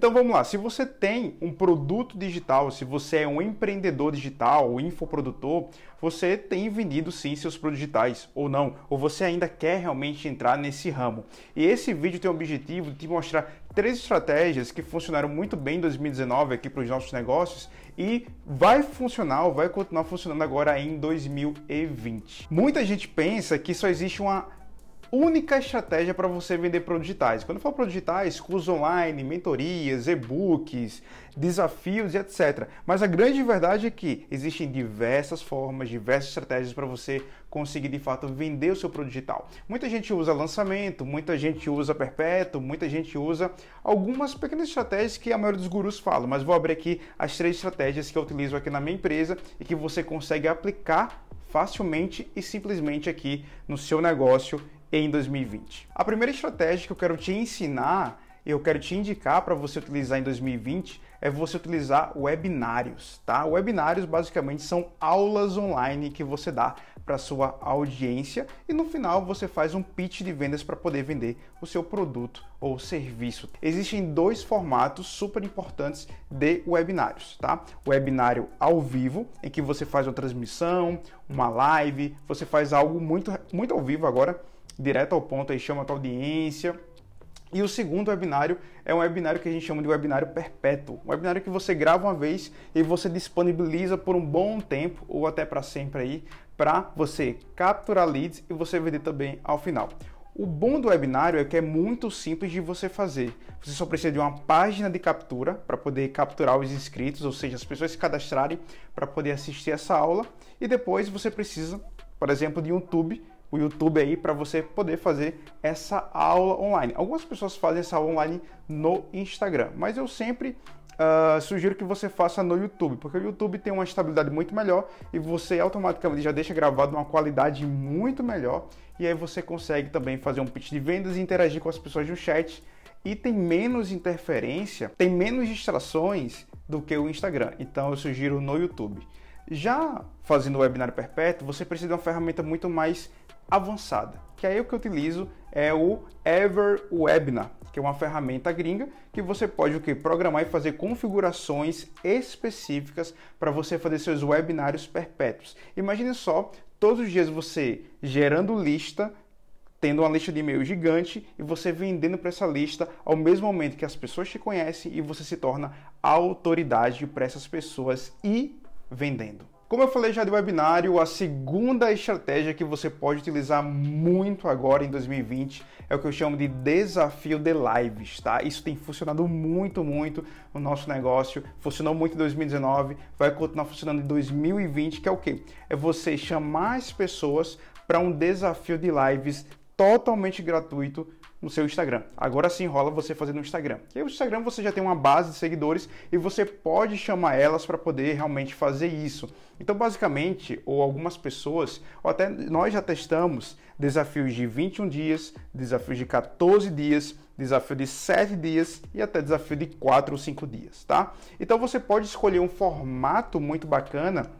Então vamos lá, se você tem um produto digital, se você é um empreendedor digital, um infoprodutor, você tem vendido sim seus produtos digitais ou não, ou você ainda quer realmente entrar nesse ramo. E esse vídeo tem o objetivo de te mostrar três estratégias que funcionaram muito bem em 2019 aqui para os nossos negócios e vai funcionar ou vai continuar funcionando agora em 2020. Muita gente pensa que só existe uma única estratégia para você vender produtos digitais. Quando eu falo produtos digitais, cursos online, mentorias, e-books, desafios e etc. Mas a grande verdade é que existem diversas formas, diversas estratégias para você conseguir de fato vender o seu produto digital. Muita gente usa lançamento, muita gente usa perpétuo, muita gente usa algumas pequenas estratégias que a maioria dos gurus fala, mas vou abrir aqui as três estratégias que eu utilizo aqui na minha empresa e que você consegue aplicar facilmente e simplesmente aqui no seu negócio em 2020. A primeira estratégia que eu quero te ensinar, eu quero te indicar para você utilizar em 2020 é você utilizar webinários, tá? Webinários basicamente são aulas online que você dá para sua audiência e no final você faz um pitch de vendas para poder vender o seu produto ou serviço. Existem dois formatos super importantes de webinários, tá? Webinário ao vivo, em que você faz uma transmissão, uma live, você faz algo muito muito ao vivo agora direto ao ponto, aí chama a tua audiência. E o segundo webinário é um webinário que a gente chama de webinário perpétuo. Um webinário que você grava uma vez e você disponibiliza por um bom tempo ou até para sempre aí, para você capturar leads e você vender também ao final. O bom do webinário é que é muito simples de você fazer. Você só precisa de uma página de captura para poder capturar os inscritos, ou seja, as pessoas se cadastrarem para poder assistir essa aula. E depois você precisa, por exemplo, de um YouTube o YouTube aí para você poder fazer essa aula online. Algumas pessoas fazem essa aula online no Instagram, mas eu sempre uh, sugiro que você faça no YouTube, porque o YouTube tem uma estabilidade muito melhor e você automaticamente já deixa gravado uma qualidade muito melhor e aí você consegue também fazer um pitch de vendas e interagir com as pessoas no chat e tem menos interferência, tem menos distrações do que o Instagram. Então eu sugiro no YouTube. Já fazendo o webinário perpétuo, você precisa de uma ferramenta muito mais avançada, que aí o que eu utilizo é o Ever Webinar, que é uma ferramenta gringa que você pode o que programar e fazer configurações específicas para você fazer seus webinários perpétuos. Imagine só, todos os dias você gerando lista, tendo uma lista de e-mail gigante e você vendendo para essa lista ao mesmo momento que as pessoas te conhecem e você se torna autoridade para essas pessoas e vendendo. Como eu falei já do webinário, a segunda estratégia que você pode utilizar muito agora em 2020 é o que eu chamo de desafio de lives, tá? Isso tem funcionado muito, muito no nosso negócio. Funcionou muito em 2019, vai continuar funcionando em 2020, que é o quê? É você chamar as pessoas para um desafio de lives totalmente gratuito no seu Instagram. Agora sim rola você fazer no Instagram. E aí, o Instagram você já tem uma base de seguidores e você pode chamar elas para poder realmente fazer isso. Então, basicamente, ou algumas pessoas, ou até nós já testamos desafios de 21 dias, desafios de 14 dias, desafio de 7 dias e até desafio de 4 ou 5 dias, tá? Então você pode escolher um formato muito bacana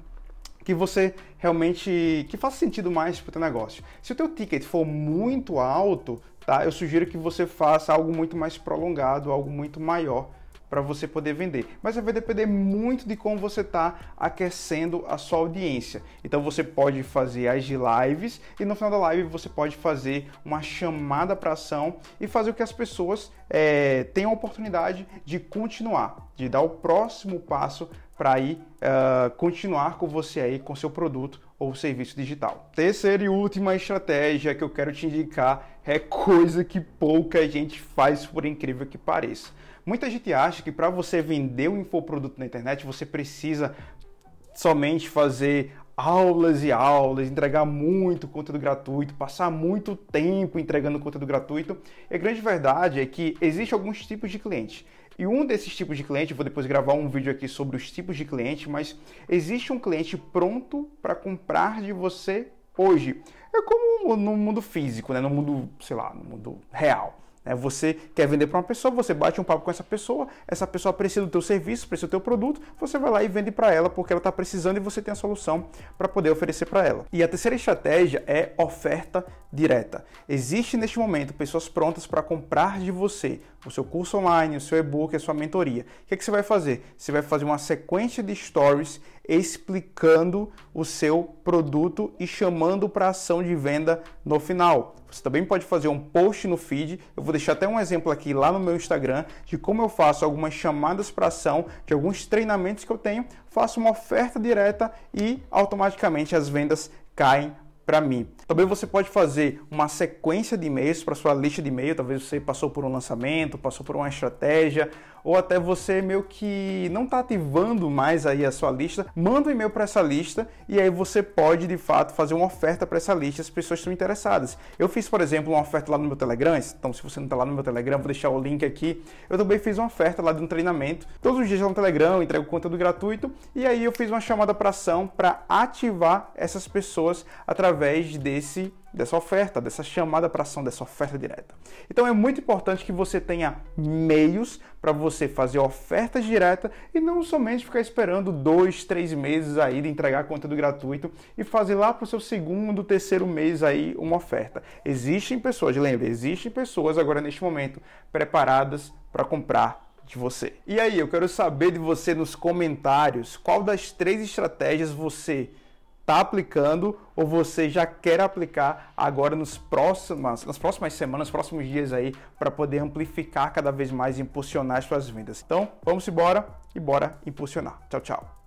que você realmente que faça sentido mais para o teu negócio. Se o teu ticket for muito alto, tá? Eu sugiro que você faça algo muito mais prolongado, algo muito maior para você poder vender. Mas vai depender muito de como você está aquecendo a sua audiência. Então você pode fazer as lives e no final da live você pode fazer uma chamada para ação e fazer com que as pessoas é, tenham a oportunidade de continuar, de dar o próximo passo para ir uh, continuar com você aí com seu produto ou serviço digital. Terceira e última estratégia que eu quero te indicar é coisa que pouca gente faz, por incrível que pareça. Muita gente acha que para você vender um infoproduto na internet você precisa somente fazer aulas e aulas, entregar muito conteúdo gratuito, passar muito tempo entregando conteúdo gratuito. E a grande verdade é que existe alguns tipos de clientes. E um desses tipos de cliente, vou depois gravar um vídeo aqui sobre os tipos de cliente, mas existe um cliente pronto para comprar de você hoje. É como no mundo físico, né? no mundo, sei lá, no mundo real. É, você quer vender para uma pessoa, você bate um papo com essa pessoa, essa pessoa precisa do teu serviço, precisa do teu produto, você vai lá e vende para ela porque ela está precisando e você tem a solução para poder oferecer para ela. E a terceira estratégia é oferta direta. Existe neste momento pessoas prontas para comprar de você o seu curso online, o seu e-book, a sua mentoria. O que, é que você vai fazer? Você vai fazer uma sequência de stories explicando o seu produto e chamando para ação de venda no final. Você também pode fazer um post no feed. Eu vou deixar até um exemplo aqui lá no meu Instagram de como eu faço algumas chamadas para ação de alguns treinamentos que eu tenho. Faço uma oferta direta e automaticamente as vendas caem para mim. Também você pode fazer uma sequência de e-mails para sua lista de e-mail. Talvez você passou por um lançamento, passou por uma estratégia, ou até você meio que não está ativando mais aí a sua lista. Manda um e-mail para essa lista e aí você pode de fato fazer uma oferta para essa lista. As pessoas estão interessadas. Eu fiz, por exemplo, uma oferta lá no meu Telegram. Então, se você não está lá no meu Telegram, vou deixar o link aqui. Eu também fiz uma oferta lá de um treinamento. Todos os dias lá no Telegram, entrego conteúdo gratuito e aí eu fiz uma chamada para ação para ativar essas pessoas através através desse dessa oferta, dessa chamada para ação, dessa oferta direta. Então é muito importante que você tenha meios para você fazer ofertas diretas e não somente ficar esperando dois, três meses aí de entregar conteúdo gratuito e fazer lá para o seu segundo, terceiro mês aí uma oferta. Existem pessoas, lembre, existem pessoas agora neste momento preparadas para comprar de você. E aí, eu quero saber de você nos comentários qual das três estratégias você está aplicando ou você já quer aplicar agora nos próximas, nas próximas semanas, nos próximos dias aí, para poder amplificar cada vez mais e impulsionar as suas vendas. Então, vamos embora e bora impulsionar. Tchau, tchau.